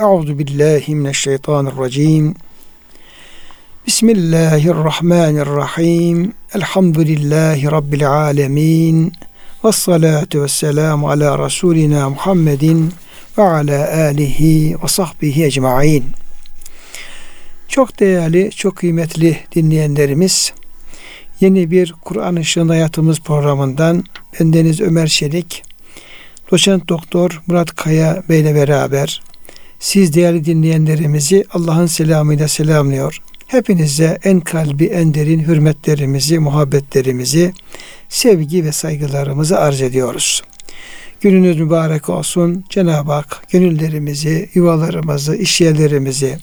Euzu billahi mineşşeytanirracim. Bismillahirrahmanirrahim. Elhamdülillahi rabbil alamin. Ves salatu vesselamu ala rasulina Muhammedin ve ala alihi ve sahbihi ecmaîn. Çok değerli, çok kıymetli dinleyenlerimiz, yeni bir Kur'an Işığında Hayatımız programından bendeniz Ömer Şerik, doçent doktor Murat Kaya Bey ile beraber siz değerli dinleyenlerimizi Allah'ın selamıyla selamlıyor. Hepinize en kalbi en derin hürmetlerimizi, muhabbetlerimizi, sevgi ve saygılarımızı arz ediyoruz. Gününüz mübarek olsun. Cenab-ı Hak gönüllerimizi, yuvalarımızı, işyerlerimizi,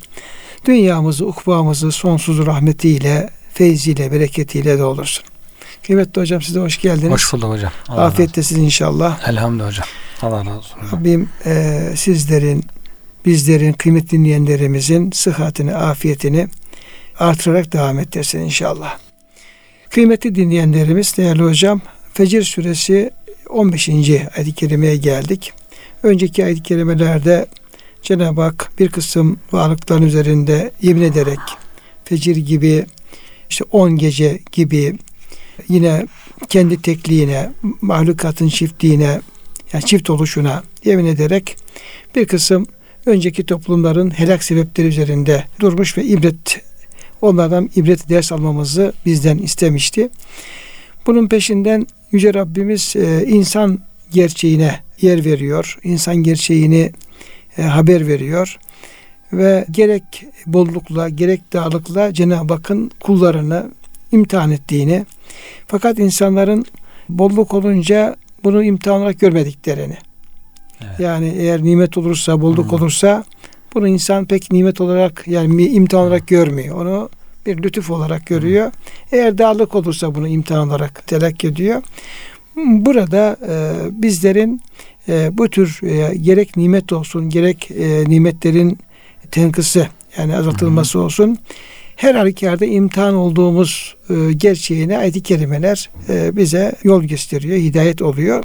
dünyamızı, ukbamızı sonsuz rahmetiyle, feyziyle, bereketiyle doldursun. Kıymetli hocam size hoş geldiniz. Hoş bulduk hocam. Allah Afiyettesiniz inşallah. Elhamdülillah hocam. Allah razı olsun. Rabbim e, sizlerin, bizlerin, kıymetli dinleyenlerimizin sıhhatini, afiyetini artırarak devam ettirsin inşallah. Kıymetli dinleyenlerimiz, değerli hocam, Fecir suresi 15. ayet-i kerimeye geldik. Önceki ayet-i kerimelerde Cenab-ı Hak bir kısım varlıkların üzerinde yemin ederek fecir gibi işte on gece gibi yine kendi tekliğine, mahlukatın çiftliğine, yani çift oluşuna yemin ederek bir kısım önceki toplumların helak sebepleri üzerinde durmuş ve ibret onlardan ibret ders almamızı bizden istemişti. Bunun peşinden Yüce Rabbimiz e, insan gerçeğine yer veriyor. İnsan gerçeğini e, haber veriyor. Ve gerek bollukla gerek dağlıkla Cenab-ı Hakk'ın kullarını imtihan ettiğini fakat insanların bolluk olunca bunu imtihan olarak görmediklerini evet. yani eğer nimet olursa bolluk hmm. olursa bunu insan pek nimet olarak yani imtihan olarak görmüyor. Onu bir lütuf olarak görüyor. Eğer dağlık olursa bunu imtihan olarak telakki ediyor. Burada e, bizlerin e, bu tür e, gerek nimet olsun gerek e, nimetlerin tenkısı yani azaltılması Hı-hı. olsun her halükarda imtihan olduğumuz e, gerçeğine ayet-i kerimeler e, bize yol gösteriyor, hidayet oluyor.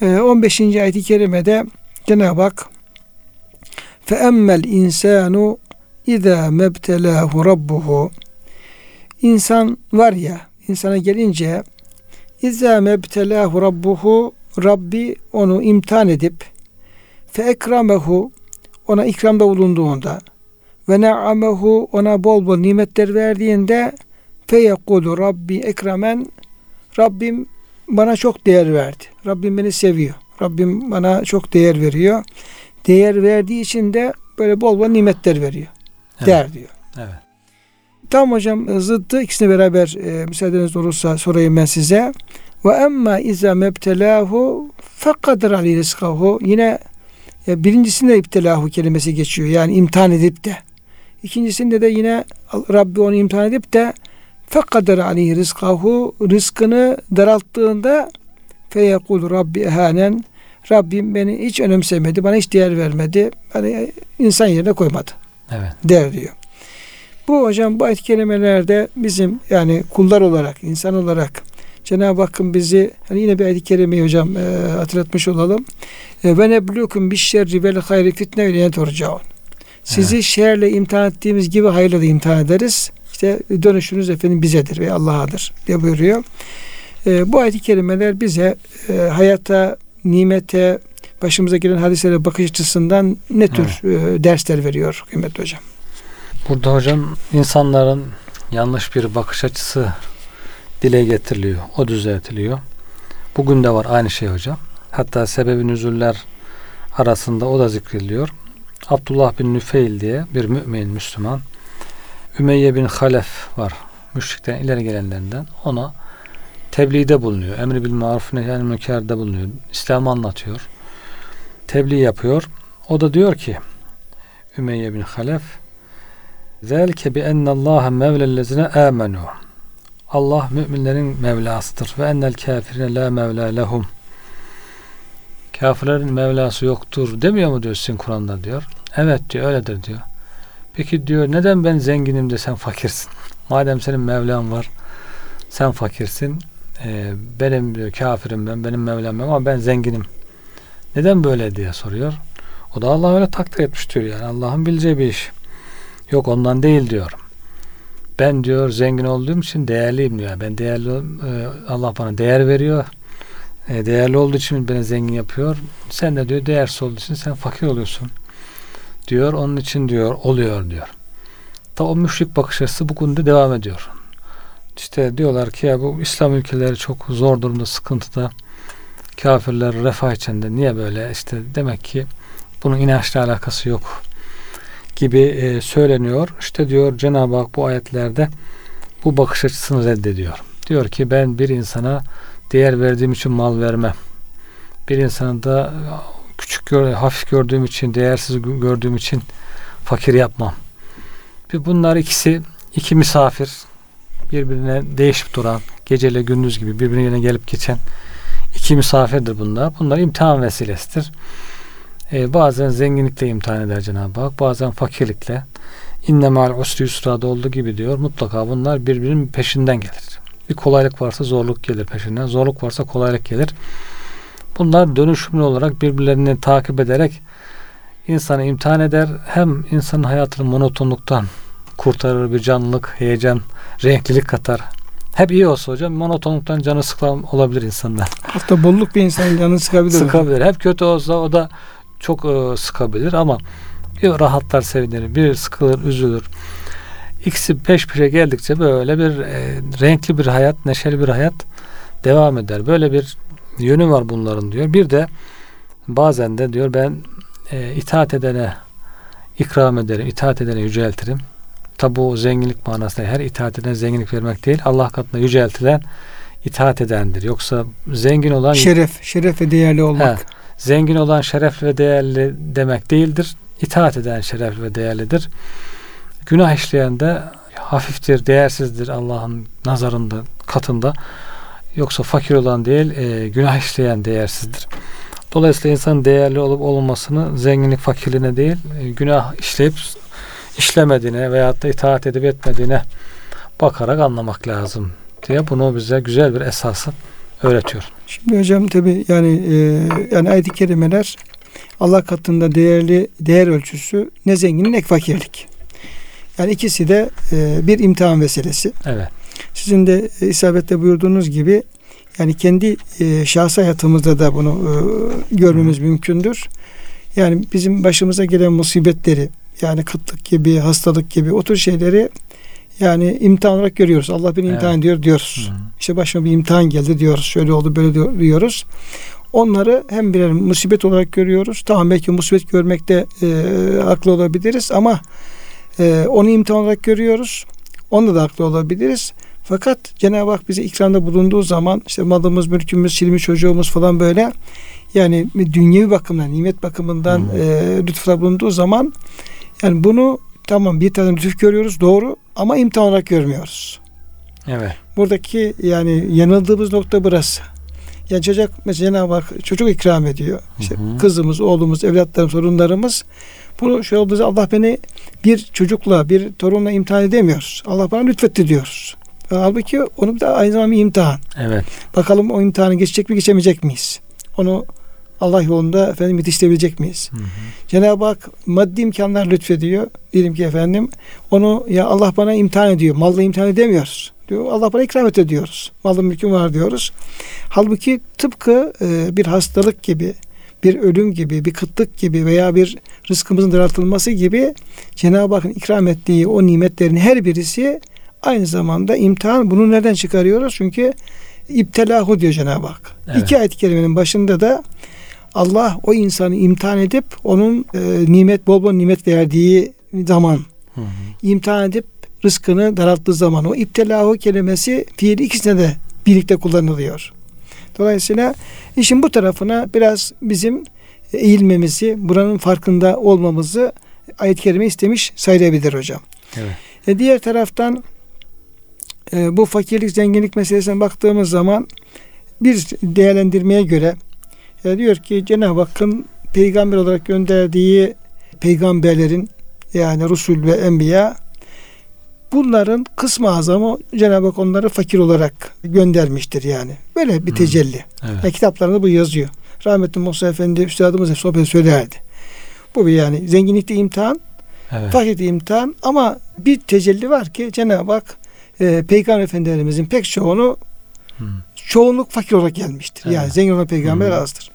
E, 15. ayet-i kerimede Cenab-ı Hak فَاَمَّا الْاِنْسَانُ اِذَا مَبْتَلَاهُ رَبُّهُ İnsan var ya, insana gelince اِذَا مَبْتَلَاهُ رَبُّهُ Rabbi onu imtihan edip fe ekramehu ona ikramda bulunduğunda ve ne'amehu ona bol bol nimetler verdiğinde fe yekulu Rabbi ekremen Rabbim bana çok değer verdi. Rabbim beni seviyor. Rabbim bana çok değer veriyor. Değer verdiği için de böyle bol bol nimetler veriyor. Evet. Değer diyor. Evet. Tamam hocam zıttı ikisini beraber e, müsaadeniz olursa sorayım ben size. Ve emma izâ mebtelâhu fekadir alî rizkahu. Yine e, birincisinde iptelahu kelimesi geçiyor. Yani imtihan edip de. İkincisinde de yine Rabbi onu imtihan edip de fekadir aleyhi rizkahu rızkını daralttığında feyekul Rabbi ehanen Rabbim beni hiç önemsemedi, bana hiç değer vermedi, beni insan yerine koymadı. Evet. Der diyor. Bu hocam bu ayet kelimelerde bizim yani kullar olarak, insan olarak Cenab-ı Hakk'ın bizi hani yine bir ayet-i kerimeyi hocam e, hatırlatmış olalım. E, ve neblukum bişşerri vel hayri fitne ve. Sizi evet. şerle imtihan ettiğimiz gibi hayırla da imtihan ederiz. İşte dönüşünüz efendim bizedir ve Allah'adır diye buyuruyor. E, bu ayet-i kerimeler bize e, hayata, nimete, başımıza gelen hadiselere bakış açısından ne tür evet. e, dersler veriyor kıymetli hocam? Burada hocam insanların yanlış bir bakış açısı dile getiriliyor. O düzeltiliyor. Bugün de var aynı şey hocam. Hatta sebebi nüzuller arasında o da zikrediliyor. Abdullah bin Nüfeil diye bir mümin Müslüman. Ümeyye bin Halef var. Müşrikten ileri gelenlerinden. Ona tebliğde bulunuyor. Emri bil maruf nehyen mükerde bulunuyor. İslam'ı anlatıyor. Tebliğ yapıyor. O da diyor ki Ümeyye bin Halef Zelke bi ennallâhe mevlellezine âmenû Allah müminlerin Mevlasıdır. Ve ennel kafirine la mevla lehum. Kafirlerin Mevlası yoktur demiyor mu diyor sizin Kur'an'da diyor. Evet diyor öyledir diyor. Peki diyor neden ben zenginim de sen fakirsin? Madem senin Mevlan var sen fakirsin. E, benim diyor kafirim ben benim Mevlam ben ama ben zenginim. Neden böyle diye soruyor. O da Allah öyle takdir etmiş diyor yani. Allah'ın bileceği bir iş. Yok ondan değil diyor. Ben diyor zengin olduğum için değerliyim diyor. Ben değerli e, Allah bana değer veriyor. E, değerli olduğu için beni zengin yapıyor. Sen de diyor değersiz olduğu için sen fakir oluyorsun. Diyor onun için diyor oluyor diyor. Da o müşrik bakış açısı bugün de devam ediyor. İşte diyorlar ki ya bu İslam ülkeleri çok zor durumda, sıkıntıda. Kafirler refah içinde. Niye böyle? İşte demek ki bunun inançla alakası yok gibi e, söyleniyor. İşte diyor Cenab-ı Hak bu ayetlerde bu bakış açısını reddediyor. Diyor ki ben bir insana değer verdiğim için mal vermem. Bir insana da küçük gör, hafif gördüğüm için, değersiz gördüğüm için fakir yapmam. Bunlar ikisi iki misafir birbirine değişip duran, geceyle gündüz gibi birbirine gelip geçen iki misafirdir bunlar. Bunlar imtihan vesilesidir. Ee, bazen zenginlikle imtihan eder Cenab-ı Hak, bazen fakirlikle. İnne mal usri yusrada olduğu gibi diyor. Mutlaka bunlar birbirinin peşinden gelir. Bir kolaylık varsa zorluk gelir peşinden. Zorluk varsa kolaylık gelir. Bunlar dönüşümlü olarak birbirlerini takip ederek insanı imtihan eder. Hem insanın hayatını monotonluktan kurtarır, bir canlılık, heyecan, renklilik katar. Hep iyi olsa hocam monotonluktan canı sıkılan olabilir insanlar. Hatta bolluk bir insanın canını sıkabilir. Sıkabilir. Hep kötü olsa o da çok e, sıkabilir ama bir rahatlar sevinir, bir sıkılır, üzülür. İkisi peş peşe geldikçe böyle bir e, renkli bir hayat, neşeli bir hayat devam eder. Böyle bir yönü var bunların diyor. Bir de bazen de diyor ben e, itaat edene ikram ederim, itaat edene yüceltirim. Tabi bu zenginlik manasında her itaat eden zenginlik vermek değil. Allah katında yüceltilen itaat edendir. Yoksa zengin olan şeref, şeref ve değerli olmak. He, zengin olan şerefli ve değerli demek değildir. İtaat eden şerefli ve değerlidir. Günah işleyen de hafiftir, değersizdir Allah'ın nazarında, katında. Yoksa fakir olan değil, e, günah işleyen değersizdir. Dolayısıyla insan değerli olup olmasını zenginlik fakirliğine değil, e, günah işleyip işlemediğine veyahut da itaat edip etmediğine bakarak anlamak lazım diye bunu bize güzel bir esası öğretiyor. Şimdi hocam tabi yani e, yani ayet-i kerimeler Allah katında değerli değer ölçüsü ne zenginlik ne fakirlik. Yani ikisi de e, bir imtihan vesilesi. Evet. Sizin de e, isabetle buyurduğunuz gibi yani kendi e, şahs hayatımızda da bunu e, görmemiz mümkündür. Yani bizim başımıza gelen musibetleri yani kıtlık gibi, hastalık gibi o tür şeyleri yani imtihan olarak görüyoruz. Allah beni imtihan evet. ediyor diyoruz. Hı. İşte başıma bir imtihan geldi diyoruz. Şöyle oldu böyle diyoruz. Onları hem birer musibet olarak görüyoruz. Tamam belki musibet görmekte e, haklı olabiliriz ama e, onu imtihan olarak görüyoruz. Onda da haklı olabiliriz. Fakat Cenab-ı Hak bize ikramda bulunduğu zaman işte malımız, mülkümüz, silmiş çocuğumuz falan böyle yani dünyevi bakımdan, nimet bakımından hmm. e, lütufla bulunduğu zaman yani bunu tamam bir tane lütuf görüyoruz doğru ama imtihan olarak görmüyoruz. Evet. Buradaki yani yanıldığımız nokta burası. Yani çocuk mesela Cenab-ı Hak çocuk ikram ediyor. İşte hı hı. kızımız, oğlumuz, evlatlarımız, sorunlarımız. Bunu şey olduğu Allah beni bir çocukla, bir torunla imtihan edemiyoruz. Allah bana lütfetti diyoruz. Halbuki onu da aynı zamanda bir imtihan. Evet. Bakalım o imtihanı geçecek mi geçemeyecek miyiz? Onu Allah yolunda efendim yetiştirebilecek miyiz? Hı hı. Cenab-ı Hak maddi imkanlar lütfediyor. Diyelim ki efendim onu ya Allah bana imtihan ediyor. Malla imtihan edemiyoruz. Diyor. Allah bana ikram et diyoruz. Malım mülküm var diyoruz. Halbuki tıpkı e, bir hastalık gibi, bir ölüm gibi, bir kıtlık gibi veya bir rızkımızın daraltılması gibi Cenab-ı Hakk'ın ikram ettiği o nimetlerin her birisi aynı zamanda imtihan. Bunu nereden çıkarıyoruz? Çünkü iptelahu diyor Cenab-ı Hak. Evet. İki ayet-i kerimenin başında da Allah o insanı imtihan edip onun e, nimet bol bol nimet verdiği zaman hı hı. imtihan edip rızkını daralttığı zaman o iptelahu kelimesi fiil ikisine de birlikte kullanılıyor. Dolayısıyla işin bu tarafına biraz bizim eğilmemizi, buranın farkında olmamızı ayet-i kerime istemiş sayılabilir hocam. Evet. E diğer taraftan e, bu fakirlik zenginlik meselesine baktığımız zaman bir değerlendirmeye göre e, diyor ki Cenab-ı Hakk'ın peygamber olarak gönderdiği peygamberlerin yani Resul ve Enbiya bunların kısmı azamı Cenab-ı Hak onları fakir olarak göndermiştir yani. Böyle bir tecelli. Evet. Yani kitaplarında bu yazıyor. Rahmetli Musa Efendi Üstadımız hep sohbet söylerdi. Bu bir yani zenginlikte imtihan, Evet. fakirlikte imtihan ama bir tecelli var ki Cenab-ı Hak e, Peygamber Efendilerimizin pek çoğunu Hı. çoğunluk fakir olarak gelmiştir. Evet. Yani zengin olan peygamber Hı. azdır.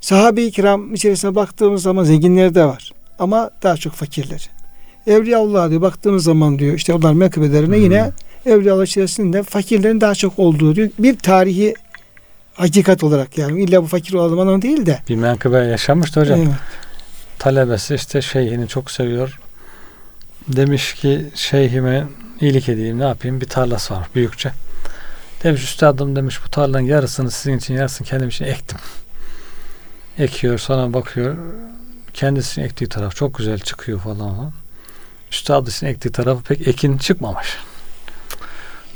Sahabe-i kiram içerisine baktığımız zaman zenginler de var. Ama daha çok fakirler. Evliyaullah diyor baktığımız zaman diyor işte onlar menkıbelerine Hı. yine Evliyaullah içerisinde fakirlerin daha çok olduğu diyor. Bir tarihi hakikat olarak yani illa bu fakir olan anlamı değil de. Bir menkıbe yaşamıştı hocam. Evet. Talebesi işte şeyhini çok seviyor. Demiş ki şeyhime iyilik edeyim ne yapayım bir tarlası var büyükçe. Demiş üstadım demiş bu tarlanın yarısını sizin için yarısını kendim için ektim. Ekiyor sonra bakıyor kendisinin ektiği taraf çok güzel çıkıyor falan. falan. Üstad için ektiği tarafı pek ekin çıkmamış.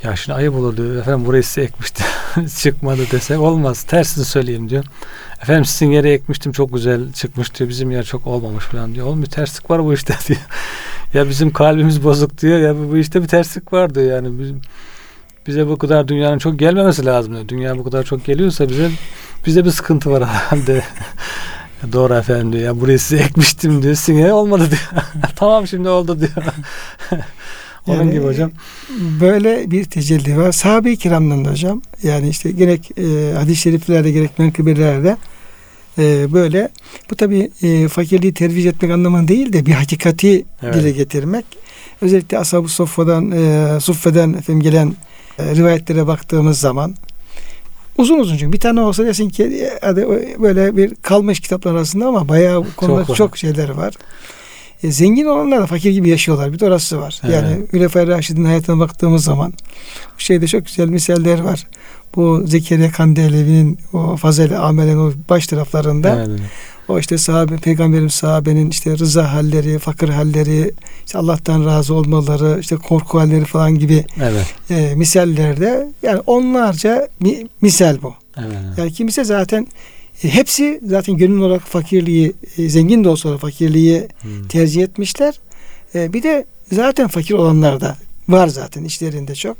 Ya şimdi ayıp olur diyor. Efendim burayı size ekmişti. Çıkmadı desek olmaz. Tersini söyleyeyim diyor. Efendim sizin yere ekmiştim çok güzel çıkmış diyor. Bizim yer çok olmamış falan diyor. Oğlum bir terslik var bu işte diyor. ya bizim kalbimiz bozuk diyor. Ya bu işte bir terslik var diyor. Yani bizim, bize bu kadar dünyanın çok gelmemesi lazım diyor. Dünya bu kadar çok geliyorsa bize bizde bir sıkıntı var herhalde. Doğru efendim diyor. Ya burayı size ekmiştim diyor. Sizin yere olmadı diyor. tamam şimdi oldu diyor. Onun Yani, gibi hocam. Böyle bir tecelli var. Sahabe-i kiramdan da hocam yani işte gerek e, hadis-i şeriflerde gerek menkıbelerde e, böyle bu tabi e, fakirliği terviz etmek anlamında değil de bir hakikati Evet. dile getirmek. Özellikle Ashab-ı Suffa'dan, e, Suffe'den efendim gelen e, rivayetlere baktığımız zaman uzun uzun çünkü bir tane olsa desin ki e, hadi böyle bir kalmış kitaplar arasında ama bayağı konuda var. çok, şeyler var. E, zengin olanlar da fakir gibi yaşıyorlar. Bir de orası var. Evet. Yani Hülefai Raşid'in hayatına baktığımız zaman bu şeyde çok güzel misaller var. Bu Zekeriya Kandelevi'nin o Fazıl-i Amel'in o baş taraflarında Evet, evet. o işte sahabe, peygamberin sahabenin işte rıza halleri, fakir halleri, işte Allah'tan razı olmaları, işte korku halleri falan gibi Evet. e, misallerde yani onlarca mi- misal bu. Evet. Yani kimse zaten hepsi zaten gönül olarak fakirliği, e, zengin de olsa fakirliği Hmm. tercih etmişler. E, bir de zaten fakir olanlar da var zaten işlerinde çok.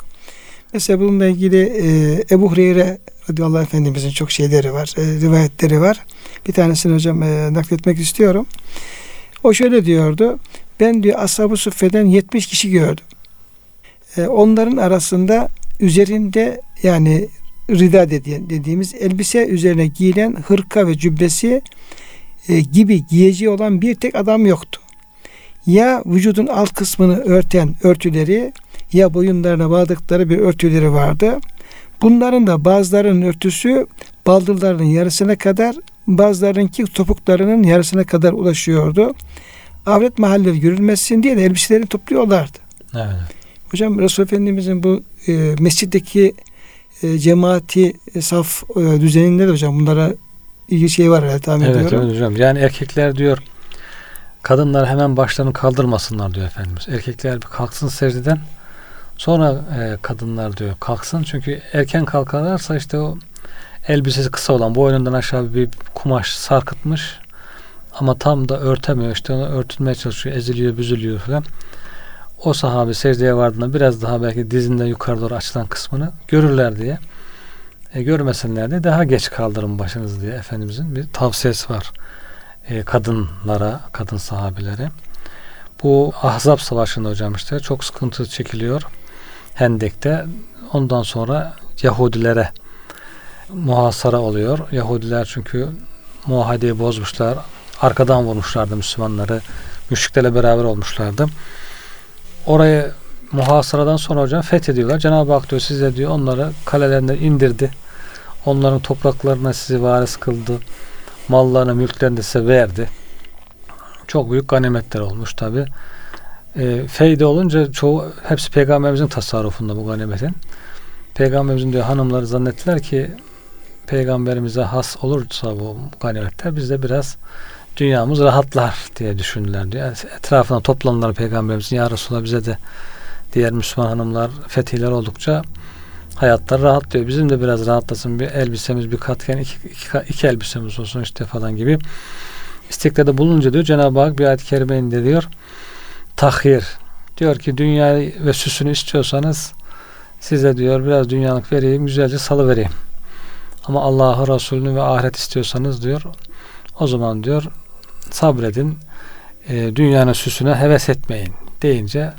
Mesela bununla ilgili e, Ebu Hureyre radıyallahu anh efendimizin çok şeyleri var, rivayetleri var. Bir tanesini hocam nakletmek istiyorum. O şöyle diyordu. Ben diyor Ashab-ı Suffe'den 70 kişi gördüm. Onların arasında üzerinde yani rida dediği, dediğimiz elbise üzerine giyilen hırka ve cübbesi e, gibi giyeceği olan bir tek adam yoktu. Ya vücudun alt kısmını örten örtüleri ya boyunlarına bağladıkları bir örtüleri vardı. Bunların da bazılarının örtüsü baldırlarının yarısına kadar bazılarınınki topuklarının yarısına kadar ulaşıyordu. Avret mahalleri görülmesin diye de elbiselerini topluyorlardı. Evet. Hocam Resul Efendimizin bu e, mescitteki e, cemaati e, saf e, düzeninde de hocam bunlara ilgili şey var herhalde tahmin Evet, ediyorum. evet hocam. Yani erkekler diyor kadınlar hemen başlarını kaldırmasınlar diyor Efendimiz. Erkekler bir kalksın secdeden sonra e, kadınlar diyor kalksın. Çünkü erken kalkarlarsa işte o elbisesi kısa olan boynundan aşağı bir kumaş sarkıtmış ama tam da örtemiyor. işte onu örtülmeye çalışıyor. Eziliyor, büzülüyor falan. O sahabe secdeye vardığında biraz daha belki dizinden yukarı doğru açılan kısmını görürler diye e, görmesinler diye daha geç kaldırın başınızı diye Efendimizin bir tavsiyesi var e, kadınlara, kadın sahabilere. Bu Ahzab Savaşı'nda hocam işte çok sıkıntı çekiliyor Hendek'te. Ondan sonra Yahudilere muhasara oluyor. Yahudiler çünkü muahadeyi bozmuşlar. Arkadan vurmuşlardı Müslümanları. Müşriklerle beraber olmuşlardı. Orayı muhasaradan sonra hocam fethediyorlar. Cenab-ı Hak diyor size diyor onları kalelerinden indirdi. Onların topraklarına sizi varis kıldı. Mallarını, mülklerini size verdi. Çok büyük ganimetler olmuş tabi. E, feyde olunca çoğu hepsi peygamberimizin tasarrufunda bu ganimetin. Peygamberimizin diyor hanımları zannettiler ki peygamberimize has olursa bu ganimetler biz de biraz dünyamız rahatlar diye düşündüler. Yani etrafına toplandılar peygamberimizin ya Resulallah bize de diğer Müslüman hanımlar fetihler oldukça hayatlar rahat diyor. Bizim de biraz rahatlasın bir elbisemiz bir katken iki, iki, iki elbisemiz olsun işte falan gibi isteklerde bulununca diyor Cenab-ı Hak bir ayet-i kerime indiriyor. Tahhir. Diyor ki dünyayı ve süsünü istiyorsanız size diyor biraz dünyalık vereyim güzelce salı vereyim. Ama Allah'ı Resulünü ve ahiret istiyorsanız diyor o zaman diyor sabredin. E, dünyanın süsüne heves etmeyin deyince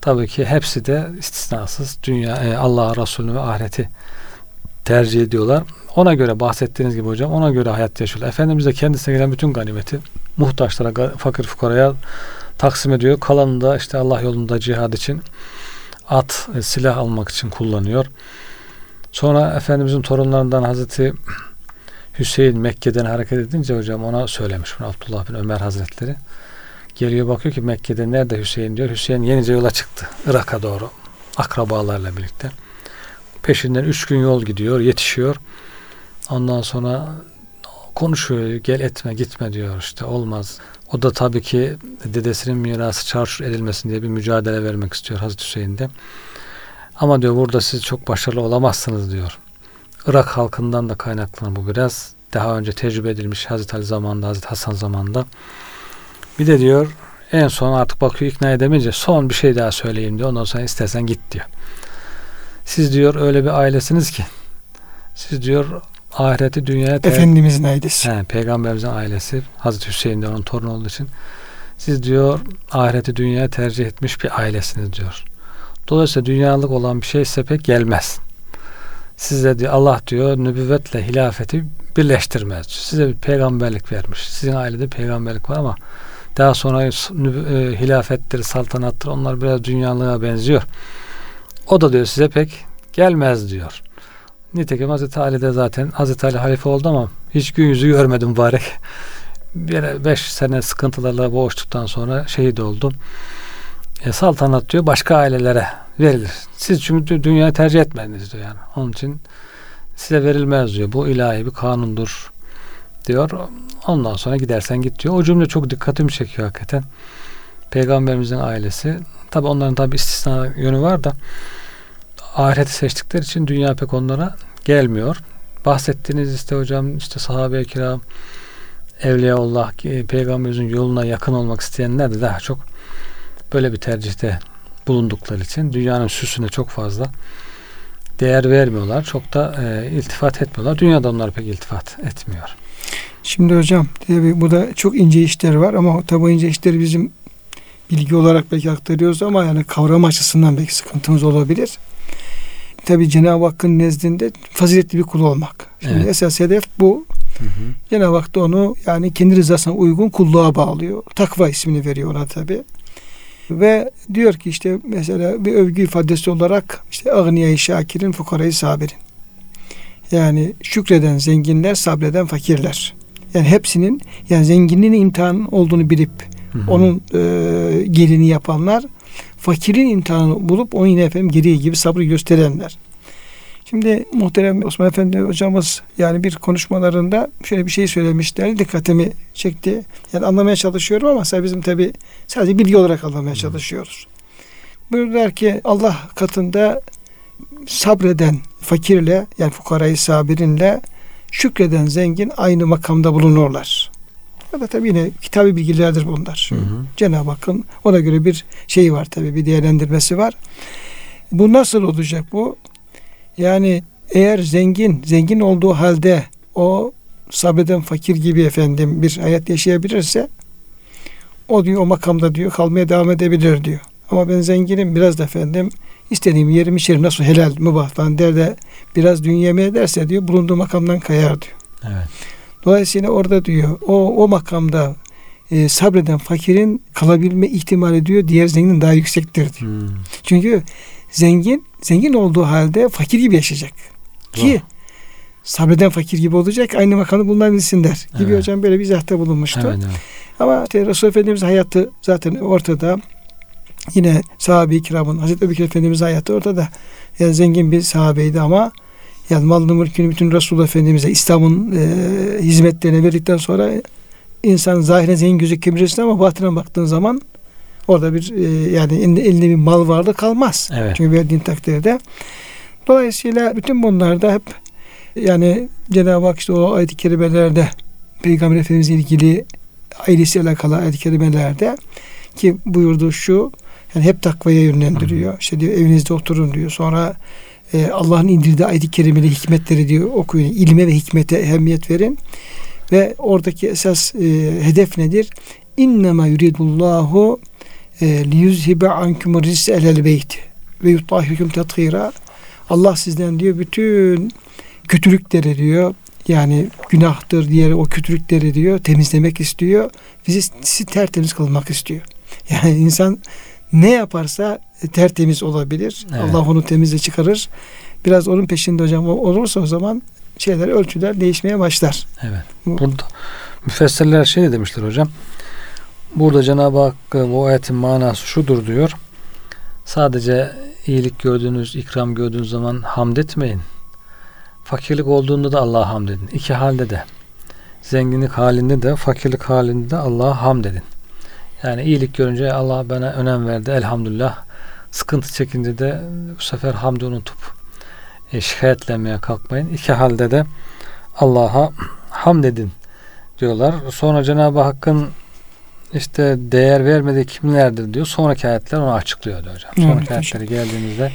tabii ki hepsi de istisnasız dünya e, Allah Resulü ve ahireti tercih ediyorlar. Ona göre bahsettiğiniz gibi hocam ona göre hayat yaşıyorlar. Efendimiz de kendisine gelen bütün ganimeti muhtaçlara, fakir fukaraya taksim ediyor. Kalanını da işte Allah yolunda cihad için at, e, silah almak için kullanıyor. Sonra Efendimizin torunlarından Hazreti Hüseyin Mekke'den hareket edince hocam ona söylemiş bunu Abdullah bin Ömer Hazretleri. Geliyor bakıyor ki Mekke'de nerede Hüseyin diyor. Hüseyin yenice yola çıktı. Irak'a doğru. Akrabalarla birlikte. Peşinden üç gün yol gidiyor. Yetişiyor. Ondan sonra konuşuyor. Gel etme gitme diyor işte olmaz. O da tabii ki dedesinin mirası çarşur edilmesin diye bir mücadele vermek istiyor Hazreti Hüseyin de. Ama diyor burada siz çok başarılı olamazsınız diyor. Irak halkından da kaynaklanan bu biraz. Daha önce tecrübe edilmiş Hazreti Ali zamanında, Hazreti Hasan zamanında. Bir de diyor en son artık bakıyor ikna edemeyince son bir şey daha söyleyeyim diyor. Ondan sonra istersen git diyor. Siz diyor öyle bir ailesiniz ki siz diyor ahireti dünyaya ter- Efendimizin ailesi. He, peygamberimizin ailesi Hazreti Hüseyin de onun torunu olduğu için siz diyor ahireti dünyaya tercih etmiş bir ailesiniz diyor. Dolayısıyla dünyalık olan bir şey size pek gelmez. Size diyor Allah diyor nübüvvetle hilafeti birleştirmez. Size bir peygamberlik vermiş. Sizin ailede peygamberlik var ama daha sonra e, hilafettir, saltanattır onlar biraz dünyalığa benziyor. O da diyor size pek gelmez diyor. Nitekim Hazreti Ali de zaten Hazreti Ali halife oldu ama hiç gün yüzü görmedim mübarek. Bir beş sene sıkıntılarla boğuştuktan sonra şehit oldu. E, saltanat diyor başka ailelere verilir. Siz çünkü dünyayı tercih etmediniz diyor yani. Onun için size verilmez diyor. Bu ilahi bir kanundur diyor. Ondan sonra gidersen git diyor. O cümle çok dikkatimi çekiyor hakikaten. Peygamberimizin ailesi. Tabi onların tabi istisna yönü var da ahireti seçtikleri için dünya pek onlara gelmiyor. Bahsettiğiniz işte hocam işte sahabe-i kiram Evliyaullah e, peygamberimizin yoluna yakın olmak isteyenler de daha çok böyle bir tercihte bulundukları için dünyanın süsüne çok fazla değer vermiyorlar. Çok da e, iltifat etmiyorlar. Dünyada onlar pek iltifat etmiyor. Şimdi hocam tabii bu da çok ince işler var ama tabi ince işleri bizim bilgi olarak belki aktarıyoruz ama yani kavram açısından belki sıkıntımız olabilir. Tabi Cenab-ı Hakk'ın nezdinde faziletli bir kul olmak. Şimdi Evet. esas hedef bu. Hı hı. Cenab-ı Hak da onu yani kendi rızasına uygun kulluğa bağlıyor. Takva ismini veriyor ona tabi. Ve diyor ki işte mesela bir övgü ifadesi olarak işte ağniyayı şakirin fukarayı sabirin. Yani şükreden zenginler, sabreden fakirler. Yani hepsinin yani zenginliğin imtihan olduğunu bilip Hı hı. onun e, gelini yapanlar, fakirin imtihanını bulup onu yine efendim geriye gibi sabrı gösterenler. Şimdi muhterem Osman Efendi hocamız yani bir konuşmalarında şöyle bir şey söylemişler. Dikkatimi çekti. Yani anlamaya çalışıyorum ama sadece bizim tabi sadece bilgi olarak anlamaya çalışıyoruz. Buyurdular ki Allah katında sabreden fakirle yani fukarayı sabirinle şükreden zengin aynı makamda bulunurlar. Ya da tabi yine kitabı bilgilerdir bunlar. Hı hı. Cenab-ı Hakk'ın ona göre bir şey var tabi bir değerlendirmesi var. Bu nasıl olacak bu? Yani eğer zengin, zengin olduğu halde o sabreden fakir gibi efendim bir hayat yaşayabilirse o diyor o makamda diyor kalmaya devam edebilir diyor. Ama ben zenginim biraz da efendim istediğim yerim içerim nasıl helal mübah falan der de biraz dünya ederse diyor bulunduğu makamdan kayar diyor. Evet. Dolayısıyla orada diyor o o makamda e, sabreden fakirin kalabilme ihtimali diyor diğer zenginin daha yüksektir diyor. Hı. Çünkü zengin zengin olduğu halde fakir gibi yaşayacak. Ki sabreden fakir gibi olacak aynı makamda bulunabilsinler. Gibi Evet. hocam böyle bir izahta bulunmuştu. Evet, evet. Ama işte Efendimiz hayatı zaten ortada. Yine sahabe-i kiramın Hazreti Ebubekir Efendimiz hayatı ortada. Yani zengin bir sahabeydi ama yani malını mülkünü bütün Resulullah Efendimiz'e İslam'ın e, hizmetlerine verdikten sonra insan zahiren zengin gözükebilirsin ama batına baktığın zaman orada bir e, yani elinde, elinde bir mal vardı kalmaz. Evet. Çünkü verdiğin takdirde. Dolayısıyla bütün bunlarda hep yani Cenab-ı Hak işte o ayet-i kerimelerde Peygamber Efendimiz'le ilgili ailesiyle alakalı ayet-i kerimelerde ki buyurduğu şu yani hep takvaya yönlendiriyor. İşte diyor evinizde oturun diyor. Sonra e, Allah'ın indirdiği ayet-i kerimeleri hikmetleri diyor okuyun. İlme ve hikmete ehemmiyet verin. Ve oradaki esas e, hedef nedir? İnnemâ yuridullahu liyuzhibe ankum rizse elel beyti ve yutahhirukum tathira. Allah sizden diyor bütün kötülükleri diyor yani günahtır diğer o kötülükleri diyor temizlemek istiyor. Bizi sizi tertemiz kılmak istiyor. Yani insan ne yaparsa tertemiz olabilir. Evet. Allah onu temizle çıkarır. Biraz onun peşinde hocam olursa o zaman şeyler ölçüler değişmeye başlar. Evet. Bu- Burada müfessirler şey de demişler hocam. Burada Cenab-ı Hak e, bu ayetin manası şudur diyor. Sadece iyilik gördüğünüz, ikram gördüğünüz zaman hamd etmeyin. Fakirlik olduğunda da Allah'a hamd edin. İki halde de. Zenginlik halinde de, fakirlik halinde de Allah'a hamd edin. Yani iyilik görünce Allah bana önem verdi. Elhamdülillah. Sıkıntı çekince de bu sefer hamdi unutup e, şikayetlenmeye kalkmayın. İki halde de Allah'a hamd edin diyorlar. Sonra Cenab-ı Hakk'ın işte değer vermediği kimlerdir diyor. Sonraki ayetler onu açıklıyor diyor hocam. Evet, Sonraki hocam. ayetlere geldiğimizde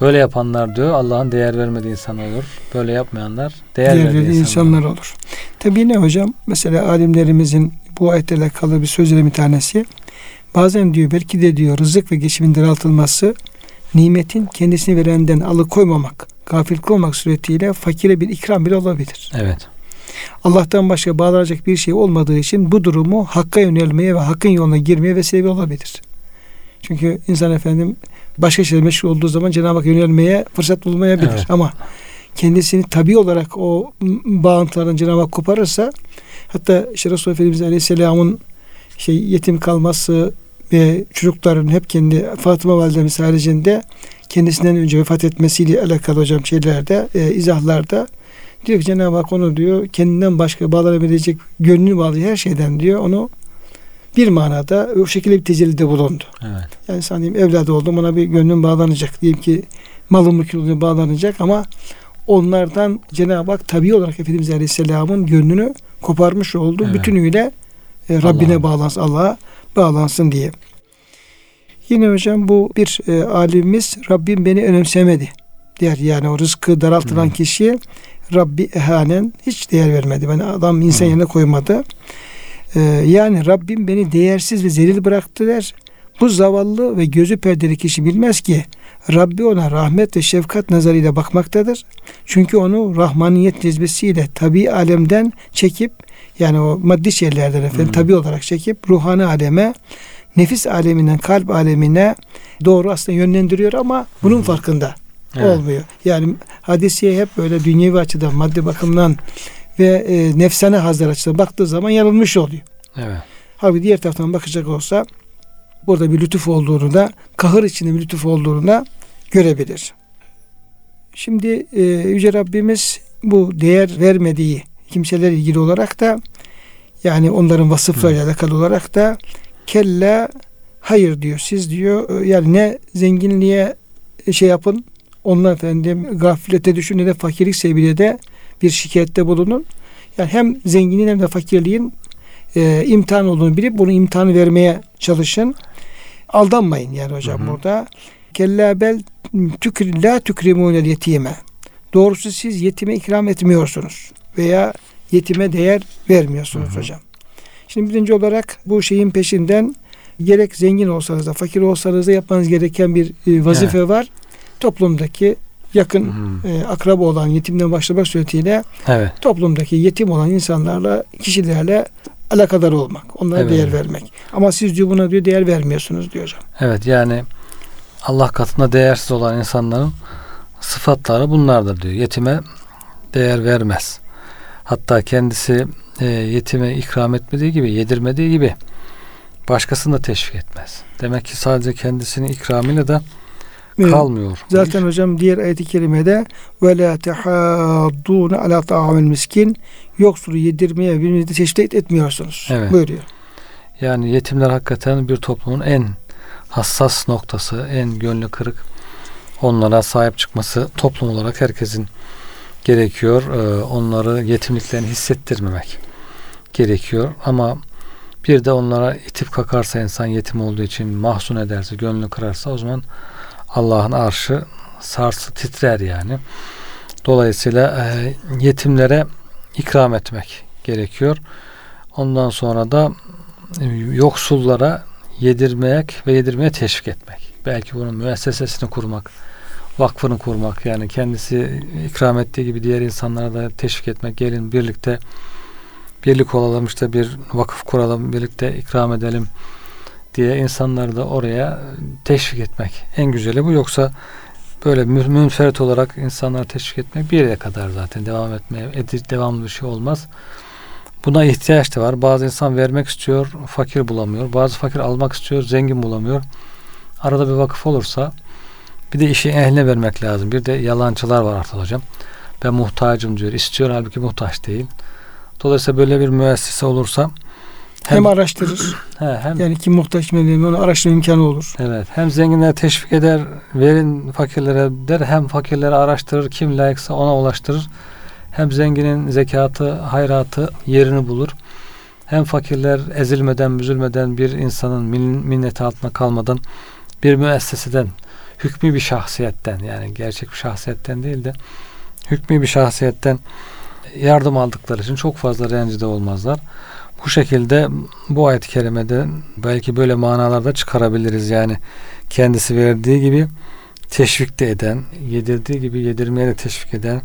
böyle yapanlar diyor Allah'ın değer vermediği insan olur. Böyle yapmayanlar değer Diğer verdiği insanlar olur. olur. Tabi ne hocam? Mesela alimlerimizin bu ayetle alakalı bir sözleri bir tanesi. Bazen diyor belki de diyor rızık ve geçimin daraltılması nimetin kendisini verenden alıkoymamak, gafil kılmamak suretiyle fakire bir ikram bile olabilir. Evet. Allah'tan başka bağlanacak bir şey olmadığı için bu durumu hakka yönelmeye ve hakkın yoluna girmeye vesile olabilir. Çünkü insan efendim başka şeyle meşgul olduğu zaman Cenab-ı Hakk'a yönelmeye fırsat bulmayabilir. Evet. Ama kendisini tabi olarak o bağıntılardan Cenab-ı Hak koparırsa hatta işte Resulullah Efendimiz Aleyhisselam'ın şey yetim kalması ve çocukların hep kendi Fatıma Validemiz haricinde kendisinden önce vefat etmesiyle alakalı hocam şeylerde e, izahlarda diyor ki Cenab-ı Hak onu diyor kendinden başka bağlanabilecek gönlünü bağlayan her şeyden diyor onu bir manada o şekilde bir tecellide bulundu. Evet. Yani diyeyim evladı oldum ona bir gönlüm bağlanacak. Diyelim ki malım mülküm bağlanacak ama onlardan Cenab-ı Hak tabi olarak Efendimiz Aleyhisselam'ın gönlünü koparmış oldu. Evet. Bütünüyle e, Rabbine Allah'a. bağlansın, Allah'a bağlansın diye. Yine hocam bu bir e, alimimiz Rabbim beni önemsemedi der. Yani o rızkı daraltılan Hı. kişiye Rabbi ehanen hiç değer vermedi. Ben adam insan yerine koymadı. E, yani Rabbim beni değersiz ve zelil bıraktı der. Bu zavallı ve gözü perdeli kişi bilmez ki Rabbi ona rahmet ve şefkat nazarıyla bakmaktadır. Çünkü onu rahmaniyet cezbesiyle tabi alemden çekip yani o maddi şeylerden efendim tabi olarak çekip ruhani aleme nefis aleminden kalp alemine doğru aslında yönlendiriyor ama bunun Hı. farkında Evet. olmuyor. Yani hadisiye hep böyle dünyevi açıdan maddi bakımdan ve e, nefsane hazlar açıdan baktığı zaman yanılmış oluyor. Evet. Halbuki diğer taraftan bakacak olsa burada bir lütuf olduğunu da kahır içinde bir lütuf olduğunu da görebilir. Şimdi e, Yüce Rabbimiz bu değer vermediği kimselerle ilgili olarak da yani onların vasıflarıyla alakalı olarak da kella hayır diyor. Siz diyor e, yani ne zenginliğe şey yapın onlar efendim gaflete düşün ne de fakirlik sebebiyle de bir şikayette bulunun. Yani hem zenginliğin hem de fakirliğin e, imtihan olduğunu bilip bunu imtihanı vermeye çalışın. Aldanmayın yani hocam Hı hı. burada. Kella bel tükri, la tükrimunel yetime. Doğrusu siz yetime ikram etmiyorsunuz. Veya yetime değer vermiyorsunuz Hı hı. hocam. Şimdi birinci olarak bu şeyin peşinden gerek zengin olsanız da fakir olsanız da yapmanız gereken bir e, vazife var. Toplumdaki yakın Hı. e, akraba olan yetimden başlamak suretiyle Evet. toplumdaki yetim olan insanlarla, kişilerle alakadar olmak. Onlara Evet. değer vermek. Ama siz diyor buna diyor değer vermiyorsunuz diyor hocam. Evet yani Allah katında değersiz olan insanların sıfatları bunlardır diyor. Yetime değer vermez. Hatta kendisi e, yetime ikram etmediği gibi, yedirmediği gibi başkasını da teşvik etmez. Demek ki sadece kendisinin ikramıyla da Kalmıyor. Zaten hocam diğer ayet-i kerimede ve la tehaddûne ala ta'amil miskin yoksulu yedirmeye birbirinizi teşvik etmiyorsunuz. Evet. Buyuruyor. Yani yetimler hakikaten bir toplumun en hassas noktası, en gönlü kırık. Onlara sahip çıkması toplum olarak herkesin gerekiyor. Ee, onları yetimliklerini hissettirmemek gerekiyor. Ama bir de onlara itip kakarsa insan yetim olduğu için mahzun ederse, gönlünü kırarsa o zaman Allah'ın arşı sarsı titrer yani. Dolayısıyla e, yetimlere ikram etmek gerekiyor. Ondan sonra da e, yoksullara yedirmek ve yedirmeye teşvik etmek. Belki bunun müessesesini kurmak, vakfını kurmak yani kendisi ikram ettiği gibi diğer insanlara da teşvik etmek. Gelin birlikte birlik olalım işte bir vakıf kuralım, birlikte ikram edelim diye insanları da oraya teşvik etmek. En güzeli bu. Yoksa böyle münferit olarak insanları teşvik etmek bir yere kadar zaten devam etmeye devamlı bir şey olmaz. Buna ihtiyaç da var. Bazı insan vermek istiyor, fakir bulamıyor. Bazı fakir almak istiyor, zengin bulamıyor. Arada bir vakıf olursa bir de işi ehline vermek lazım. Bir de yalancılar var artık hocam. Ben muhtacım diyor. İstiyor halbuki muhtaç değil. Dolayısıyla böyle bir müessese olursa hem, hem araştırır. He, hem, yani kim muhtaç mı onu araştırma imkanı olur. Evet. Hem zenginlere teşvik eder, verin fakirlere der. Hem fakirleri araştırır, kim layıksa ona ulaştırır. Hem zenginin zekatı, hayratı yerini bulur. Hem fakirler ezilmeden, müzülmeden bir insanın minnet altına kalmadan bir müesseseden, hükmü bir şahsiyetten yani gerçek bir şahsiyetten değil de hükmü bir şahsiyetten yardım aldıkları için çok fazla rencide olmazlar. Bu şekilde bu ayet-i kerimede belki böyle manalarda çıkarabiliriz. Yani kendisi verdiği gibi teşvik de eden, yedirdiği gibi yedirmeye de teşvik eden,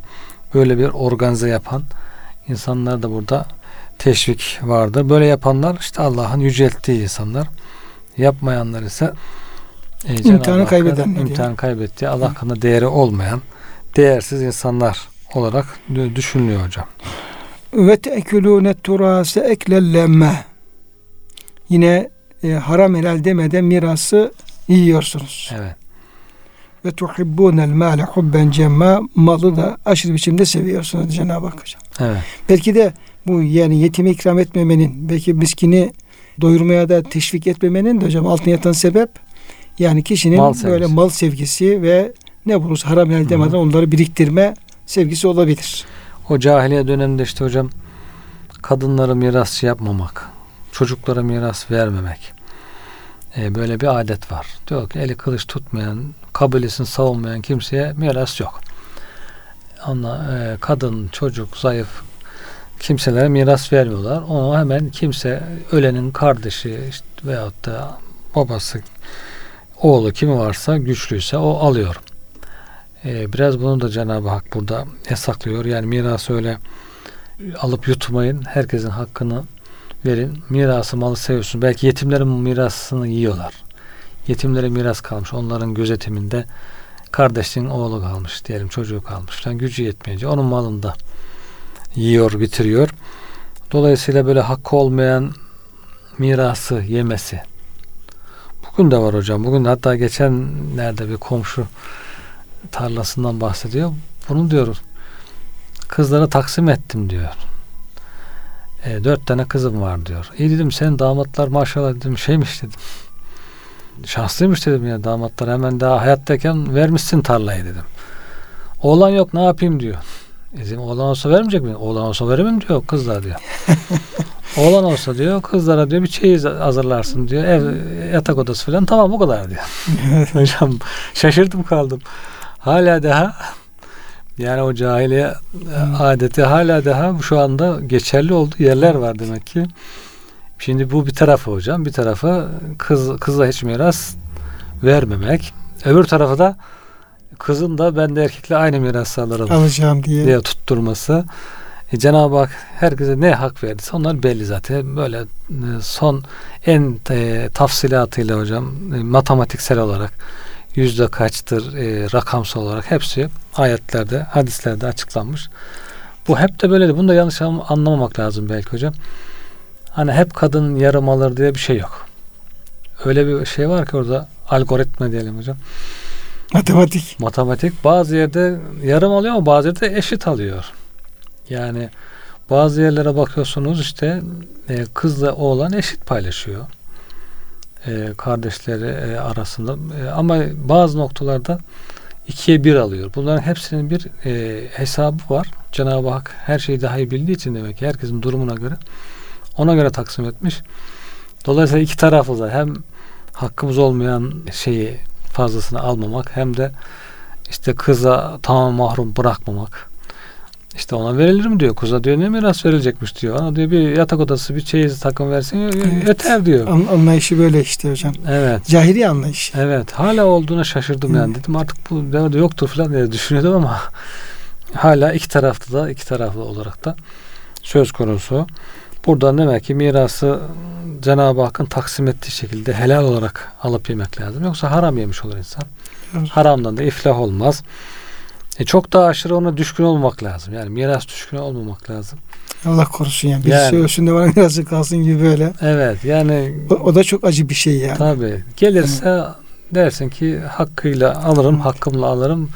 böyle bir organize yapan insanlar da burada teşvik vardır. Böyle yapanlar işte Allah'ın yücelttiği insanlar. Yapmayanlar ise e, imtihanı kaybeden imtihanı kaybettiği Allah katında değeri olmayan değersiz insanlar olarak düşünülüyor hocam. Ve te'kulûne turâse eklellemme. Yine e, haram helal demeden mirası yiyorsunuz. Evet. Ve tuhibbûnel mâle hubben cemma malı da aşırı biçimde seviyorsunuz Cenab-ı Hak hocam. Evet. Belki de bu yani yetimi ikram etmemenin belki miskini doyurmaya da teşvik etmemenin de hocam altına yatan sebep yani kişinin mal böyle mal sevgisi ve ne bulursa haram helal demeden onları biriktirme sevgisi olabilir. O cahiliye döneminde işte hocam kadınları mirasçı yapmamak, çocuklara miras vermemek. E, böyle bir adet var. Diyor ki eli kılıç tutmayan, kabilesini savunmayan kimseye miras yok. Ona e, kadın, çocuk, zayıf kimselere miras vermiyorlar. Onu hemen kimse ölenin kardeşi işte, veyahut da babası, oğlu kimi varsa güçlüyse o alıyor. Ee, biraz bunu da Cenab-ı Hak burada yasaklıyor. Yani mirası öyle alıp yutmayın. Herkesin hakkını verin. Mirası malı seviyorsun. Belki yetimlerin mirasını yiyorlar. Yetimlere miras kalmış. Onların gözetiminde kardeşin oğlu kalmış diyelim çocuğu kalmış falan gücü yetmeyince onun malında yiyor bitiriyor. Dolayısıyla böyle hakkı olmayan mirası yemesi. Bugün de var hocam. Bugün hatta geçen nerede bir komşu tarlasından bahsediyor. Bunu diyor kızlara taksim ettim diyor. E, dört tane kızım var diyor. İyi dedim senin damatlar maşallah dedim şeymiş dedim. Şanslıymış dedim ya damatlar hemen daha hayattayken vermişsin tarlayı dedim. Oğlan yok ne yapayım diyor. E dedim oğlan olsa vermeyecek mi? Oğlan olsa veremem diyor kızlar diyor. oğlan olsa diyor kızlara diyor bir çeyiz hazırlarsın diyor. Ev yatak odası falan tamam o kadar diyor. Hocam şaşırdım kaldım hala daha yani o cahiliye hmm. adeti hala daha şu anda geçerli olduğu yerler var demek ki. Şimdi bu bir tarafı hocam. Bir tarafı kız kızla hiç miras vermemek. Öbür tarafı da kızın da ben de erkekle aynı miras alırım. Alacağım diye. diye tutturması. E, Cenab-ı Hak herkese ne hak verdiyse onlar belli zaten. Böyle e, son en e, tafsilatıyla hocam e, matematiksel olarak yüzde kaçtır e, rakamsal olarak hepsi ayetlerde, hadislerde açıklanmış. Bu hep de böyledir. Bunu da yanlış anlamamak lazım belki hocam. Hani hep kadın yarım alır diye bir şey yok. Öyle bir şey var ki orada algoritma diyelim hocam. Matematik. Matematik bazı yerde yarım alıyor ama bazı yerde eşit alıyor. Yani bazı yerlere bakıyorsunuz işte e, kızla oğlan eşit paylaşıyor e, kardeşleri e, arasında e, ama bazı noktalarda ikiye bir alıyor. Bunların hepsinin bir e, hesabı var. Cenab-ı Hak her şeyi daha iyi bildiği için demek ki herkesin durumuna göre ona göre taksim etmiş. Dolayısıyla iki tarafı da hem hakkımız olmayan şeyi fazlasını almamak hem de işte kıza tamam mahrum bırakmamak. İşte ona verilir mi diyor. Kuza diyor ne miras verilecekmiş diyor. Ona diyor bir yatak odası bir çeyiz takım versin Evet. yeter diyor. An- anlayışı böyle işte hocam. Evet. Cahili anlayış. Evet. Hala olduğuna şaşırdım yani. Dedim artık bu devede yoktur falan diye düşünüyordum ama hala iki taraflı da iki taraflı olarak da söz konusu. Buradan demek ki mirası Cenab-ı Hakk'ın taksim ettiği şekilde helal olarak alıp yemek lazım. Yoksa haram yemiş olur insan. Evet. Haramdan da iflah olmaz. E çok daha aşırı ona düşkün olmak lazım. Yani miras düşkünü olmamak lazım. Allah korusun yani. Birisi Yani. ölsün de bana birazcık kalsın gibi böyle. Evet yani O, o da çok acı bir şey yani. tabi gelirse dersin ki hakkıyla alırım, hakkımla alırım.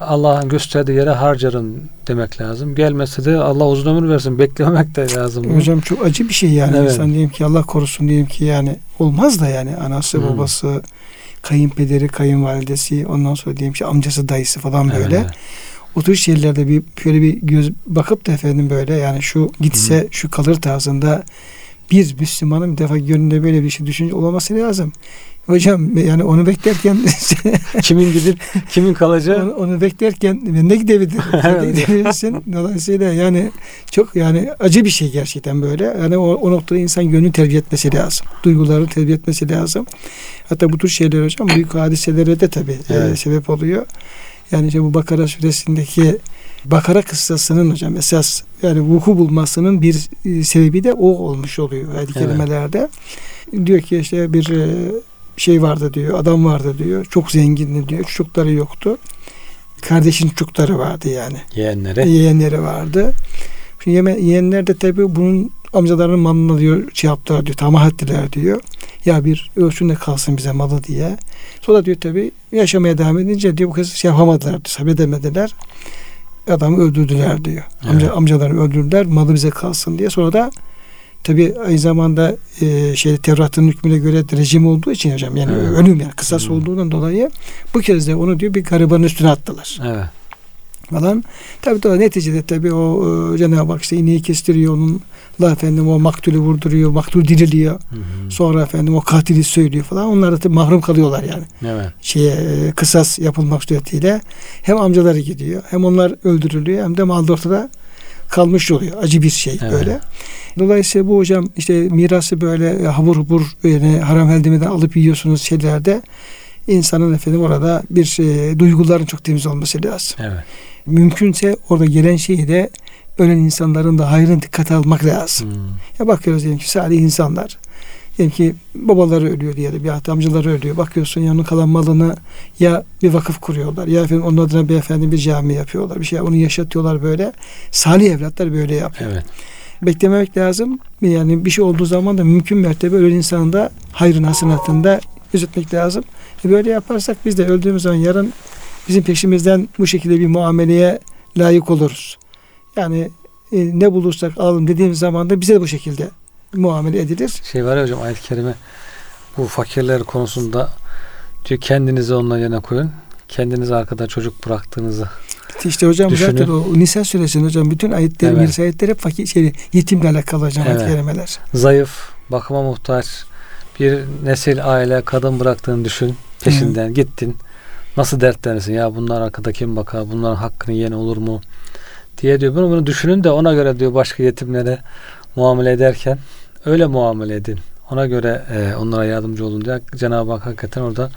Allah'ın gösterdiği yere harcarım demek lazım. Gelmese de Allah uzun ömür versin. Beklememek de lazım. Hocam çok acı bir şey yani. Evet. İnsan diyelim ki Allah korusun diyelim ki yani olmaz da yani anası Hı. babası kayınpederi kayınvalidesi ondan sonra diyelim ki amcası dayısı falan böyle. Evet. O tür şeylerde bir şöyle bir göz bakıp da efendim böyle yani şu gitse şu kalır tarzında bir Müslümanın bir defa gönlünde böyle bir şey düşünce olması lazım. Hocam yani onu beklerken kimin gidip kimin kalacağı onu, onu beklerken ben de gidebilirim. Evet. gidebilirsin. Dolayısıyla yani çok yani acı bir şey gerçekten böyle. Yani o, o noktada insan gönlünü terbiye etmesi lazım. Duygularını terbiye etmesi lazım. Hatta bu tür şeyler hocam büyük hadiselere de tabii e, Evet. sebep oluyor. Yani işte bu Bakara suresindeki Bakara kıssasının hocam esas yani vuku bulmasının bir e, sebebi de o olmuş oluyor ayet-i Evet. kerimelerde. Diyor ki işte bir e, şey vardı diyor, adam vardı diyor. Çok zengindi diyor. Çocukları yoktu. Kardeşin çocukları vardı yani. yeğenleri. Yeğenleri vardı. Şimdi yeme, yeğenler de tabii bunun amcalarının malını diyor şey yaptılar diyor. Tamah ettiler diyor. Ya bir ölsün de kalsın bize malı diye. Sonra diyor tabii yaşamaya devam edince diyor bu kız şey yapamadılar. Sabredemediler. Adamı öldürdüler diyor. Amca, Evet. Amcaları öldürdüler. Malı bize kalsın diye. Sonra da tabii aynı zamanda e, şey Tevrat'ın hükmüne göre rejim olduğu için hocam yani Evet. ölüm yani kısas Hı. olduğundan dolayı bu kez de onu diyor bir garibanın üstüne attılar Evet. falan. Tabii da neticede tabii o e, Cenab-ı Hak işte ineği kestiriyor onun Allah efendim o maktulü vurduruyor, maktul diriliyor. Hı hı. Sonra efendim o katili söylüyor falan. Onlar da mahrum kalıyorlar yani. Evet. Şeye e, kısas yapılmak suretiyle hem amcaları gidiyor, hem onlar öldürülüyor hem de mal da ortada kalmış oluyor. Acı bir şey Evet. böyle. Dolayısıyla bu hocam işte mirası böyle habur hubur yani haram eldemeden alıp yiyorsunuz şeylerde insanın efendim orada bir şey, duyguların çok temiz olması lazım Evet. mümkünse orada gelen şeyi de ölen insanların da hayrını dikkate almak lazım. Hı. Ya bakıyoruz diyelim ki salih insanlar. Diyelim ki babaları ölüyor diye de bir hatta amcaları ölüyor. Bakıyorsun yanına kalan malını ya bir vakıf kuruyorlar ya efendim onun adına beyefendi bir cami yapıyorlar. Bir şey onu yaşatıyorlar böyle. Salih evlatlar böyle yapıyor. Evet. Beklememek lazım. Yani bir şey olduğu zaman da mümkün mertebe ölen insanın da hayrın hasenatında gözetmek lazım. E böyle yaparsak biz de öldüğümüz zaman yarın bizim peşimizden bu şekilde bir muameleye layık oluruz. Yani e, ne bulursak alalım dediğimiz zaman da bize de bu şekilde muamele edilir. Şey var ya hocam ayet-i kerime bu fakirler konusunda diyor kendinizi onların yerine koyun. Kendiniz arkada çocuk bıraktığınızı. İşte hocam Düşünün. zaten o Nisa suresinin hocam bütün ayetleri, Evet. mirsa ayetleri hep fakir, şey, yetimle alakalı hocam ayet Evet. kelimeler. Zayıf, bakıma muhtaç bir nesil aile kadın bıraktığını düşün. Peşinden gittin. Nasıl dertlenirsin ya bunlar arkada kim bakar? Bunların hakkını yiyen olur mu? Diye diyor. Bunu, bunu düşünün de ona göre diyor başka yetimlere muamele ederken öyle muamele edin. Ona göre e, onlara yardımcı olun diye Cenab-ı Hak hakikaten orada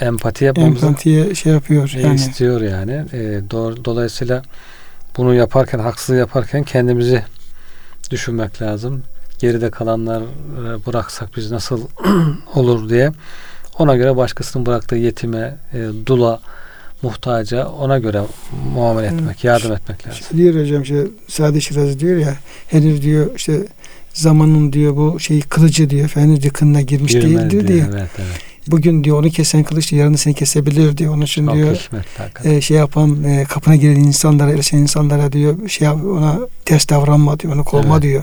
empati yapmamızı Empatiye şey yapıyor. e, Yani. istiyor yani. E, do- dolayısıyla bunu yaparken, haksızlığı yaparken kendimizi düşünmek lazım. Geride kalanlar e, bıraksak biz nasıl olur diye. Ona göre başkasının bıraktığı yetime, e, dula, muhtaca ona göre muamele Evet. etmek, yardım etmek lazım. İşte diyor hocam işte Sadi Şirazi diyor ya henüz diyor işte zamanın diyor bu şey kılıcı diyor henüz diyor kınına girmiş Girmez değildir diyor. Evet, evet. Bugün diyor onu kesen kılıç diyor, yarın seni kesebilir diyor. Onun için Çok diyor e, şey yapan e, kapına gelen insanlara erişen insanlara diyor şey yap, ona ters davranma diyor onu kovma Evet. diyor.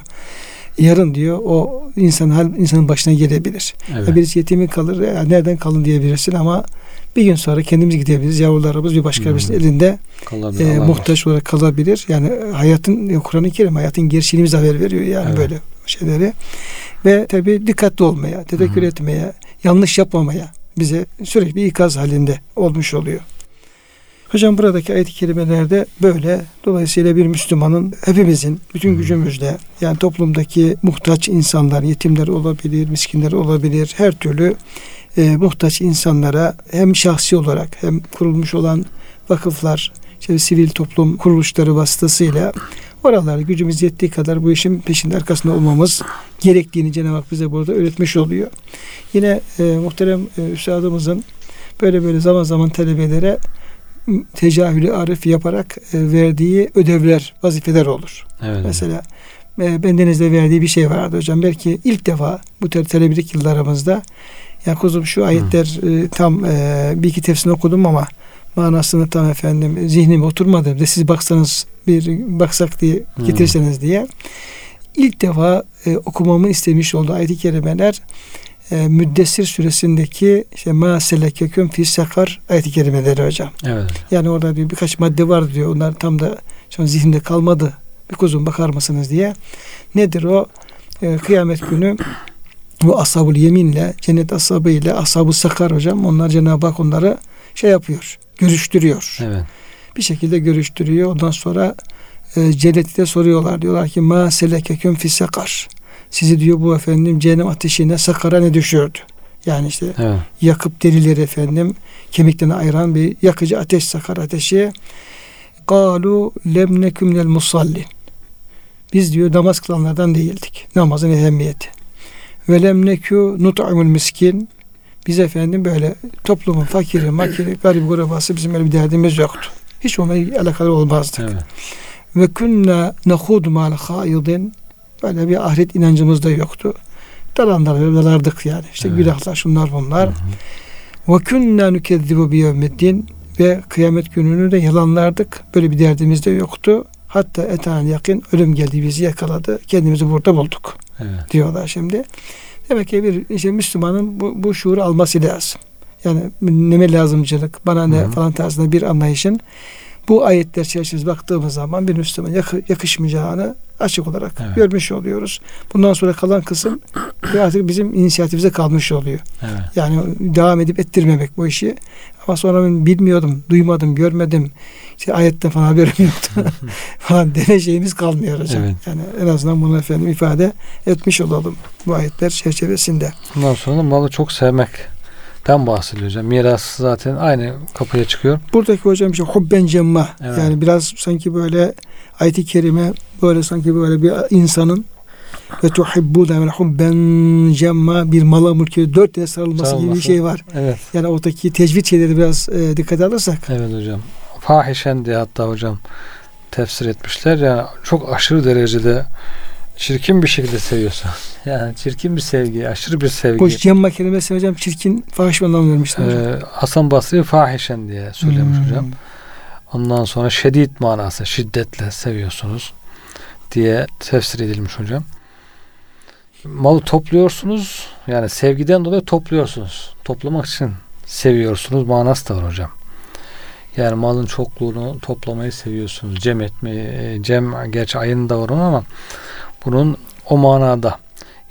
Yarın diyor o insan hal insanın başına gelebilir. Evet. Ya birisi yetimi kalır ya nereden kalın diyebilirsin ama bir gün sonra kendimiz gidebiliriz. Yavrularımız bir başka Hmm. birisinin elinde Kalabilir, e, muhtaç olarak kalabilir. Yani hayatın Kur'an-ı Kerim hayatın gerçeğini bize haber veriyor yani Evet. böyle şeyleri. Ve tabi dikkatli olmaya, tefekkür Hı hı. etmeye, yanlış yapmamaya bize sürekli ikaz halinde olmuş oluyor. Hocam buradaki ayet-i kerimelerde böyle dolayısıyla bir Müslümanın hepimizin bütün gücümüzle yani toplumdaki muhtaç insanlar, yetimler olabilir, miskinler olabilir, her türlü e, muhtaç insanlara hem şahsi olarak hem kurulmuş olan vakıflar, işte sivil toplum kuruluşları vasıtasıyla oralarda gücümüz yettiği kadar bu işin peşinde arkasında olmamız gerektiğini Cenab-ı Hak bize burada öğretmiş oluyor. Yine e, muhterem e, üstadımızın böyle böyle zaman zaman talebelere tecahülü arif yaparak e, verdiği ödevler, vazifeler olur. Evet. Mesela e, bendenizde verdiği bir şey vardı hocam. Belki ilk defa bu talebelik yıllarımızda ya kuzum şu ayetler e, tam e, bir iki tefsirini okudum ama manasını tam efendim zihnime oturmadı. De siz baksanız bir baksak diye Hmm. getirseniz diye. İlk defa e, okumamı istemiş olduğu ayet-i kerimeler e, Müddessir suresindeki işte ma selekeküm fi sakar ayet-i kerimeleri hocam. Evet. Yani orada diyor birkaç madde var diyor. Onlar tam da şu an zihnimde kalmadı. Bir kuzum bakar mısınız diye. Nedir o? Ee, kıyamet günü bu ashabul yeminle cennet ashabı ile ashabı sakar hocam onlar Cenab-ı Hak onları şey yapıyor. Görüştürüyor. Evet. Bir şekilde görüştürüyor. Ondan sonra e, cennette soruyorlar. Diyorlar ki ma selekeküm fi sakar. Sizi diyor bu efendim cehennem ateşine sakara ne düşürdü? Yani işte Evet. yakıp derileri efendim kemiklerini ayıran bir yakıcı ateş sakar ateşi. Galu lem neküm minel musallin. Biz diyor namaz kılanlardan değildik. Namazın ehemmiyeti. Ve lem nekü nut'amul miskin. Biz efendim böyle toplumun fakiri, makiri, garip gurabası bizim öyle bir derdimiz yoktu. Hiç onunla alakalı olmazdık. Evet. Ve künne nehud mal haidin. Böyle bir ahiret inancımız da yoktu. Dalanlar dalardık yani. İşte Evet. günahlar şunlar bunlar. Ve künne nükezzibu biyevmeddin ve kıyamet gününü de yalanlardık. Böyle bir derdimiz de yoktu. Hatta etan yakın ölüm geldi bizi yakaladı. Kendimizi burada bulduk Evet. diyorlar şimdi. Demek ki bir işte Müslümanın bu, bu şuuru alması lazım. Yani neme lazımcılık, bana ne Hı falan tarzında bir anlayışın bu ayetler çerçevesinde baktığımız zaman bir Müslüman yakı- yakışmayacağını açık olarak Evet. görmüş oluyoruz. Bundan sonra kalan kısım artık bizim inisiyatifimize kalmış oluyor. Evet. Yani devam edip ettirmemek bu işi. Ama sonra ben bilmiyordum, duymadım, görmedim. İşte ayetten falan haberim yoktu. falan şeyimiz kalmıyor hocam. Evet. Yani en azından bunu efendim ifade etmiş olalım bu ayetler çerçevesinde. Ondan sonra da malı çok sevmekten bahsediyor hocam. Miras zaten aynı kapıya çıkıyor. Buradaki hocam işte hubben cemma. Evet. Yani biraz sanki böyle ayet-i kerime böyle sanki böyle bir insanın ve tuhibbune vel hubben cemma bir mala mülke dört tane sarılması gibi bir şey var. Evet. Yani oradaki tecvid şeyleri biraz e, dikkate alırsak Evet hocam. Fahişen diye hatta hocam tefsir etmişler. Yani çok aşırı derecede çirkin bir şekilde seviyorsun. Yani çirkin bir sevgi, aşırı bir sevgi. Bu cemma kelimesi hocam çirkin fahiş bir anlam vermişler hocam. Ee, Hasan Basri fahişen diye söylemiş Hmm. hocam. Ondan sonra şiddet manası, şiddetle seviyorsunuz diye tefsir edilmiş hocam. Malı topluyorsunuz. Yani sevgiden dolayı topluyorsunuz. Toplamak için seviyorsunuz. Manası da var hocam. Yani malın çokluğunu toplamayı seviyorsunuz. Cem etmeyi, e, cem gerçi ayında var onun ama bunun o manada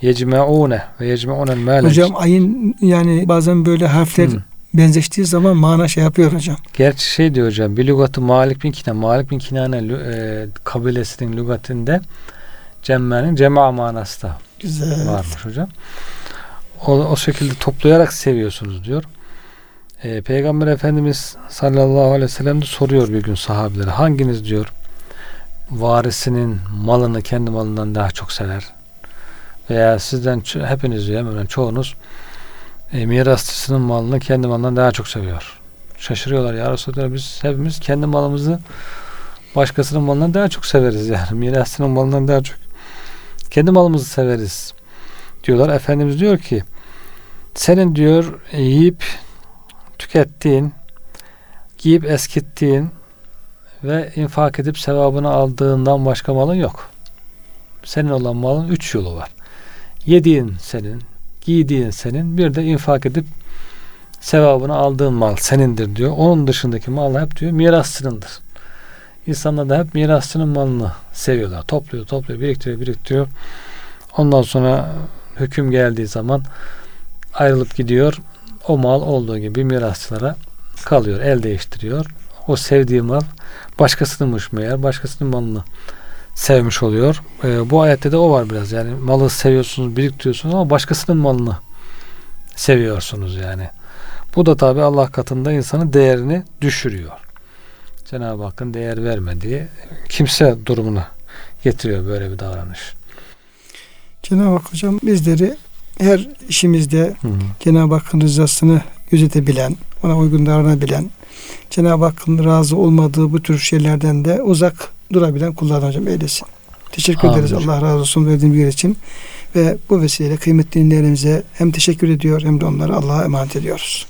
yecmeune ve yecmeunel mâle Hocam ayın yani bazen böyle harfler Hı. benzeştiği zaman mana şey yapıyor hocam. Gerçi şey diyor hocam bir lügatı Malik bin Kinan Malik bin Kinane e, kabilesinin lügatinde cemmenin cema manası da Güzel. varmış hocam. O, o şekilde toplayarak seviyorsunuz diyor. E, Peygamber Efendimiz sallallahu aleyhi ve sellem de soruyor bir gün sahabilere hanginiz diyor varisinin malını kendi malından daha çok sever veya sizden hepiniz hemen çoğunuz e, mirasçısının malını kendi malından daha çok seviyor. Şaşırıyorlar ya Resulallah biz hepimiz kendi malımızı başkasının malından daha çok severiz yani mirasçının malından daha çok kendi malımızı severiz diyorlar. Efendimiz diyor ki senin diyor yiyip tükettiğin giyip eskittiğin ve infak edip sevabını aldığından başka malın yok. Senin olan malın üç yolu var. Yediğin senin, giydiğin senin, bir de infak edip sevabını aldığın mal senindir diyor. Onun dışındaki mal hep diyor mirasçınındır. İnsanlar da hep mirasçının malını seviyorlar. Topluyor, topluyor, biriktiriyor, biriktiriyor. Ondan sonra hüküm geldiği zaman ayrılıp gidiyor. O mal olduğu gibi mirasçılara kalıyor. El değiştiriyor. O sevdiği mal başkasınınmış meğer. Başkasının malını sevmiş oluyor. Ee, bu ayette de o var biraz. Yani malı seviyorsunuz, biriktiriyorsunuz ama başkasının malını seviyorsunuz yani. Bu da tabi Allah katında insanın değerini düşürüyor. Cenab-ı Hakk'ın değer vermediği kimse durumuna getiriyor böyle bir davranış. Cenab-ı Hak hocam bizleri her işimizde Hı. Cenab-ı Hakk'ın rızasını gözetebilen, ona uygun davranabilen, Cenab-ı Hakk'ın razı olmadığı bu tür şeylerden de uzak durabilen kullardan hocam eylesin. Teşekkür Amin ederiz. Allah razı olsun verdiğin bilgi için. Ve bu vesileyle kıymetli dinlerimize hem teşekkür ediyor hem de onları Allah'a emanet ediyoruz.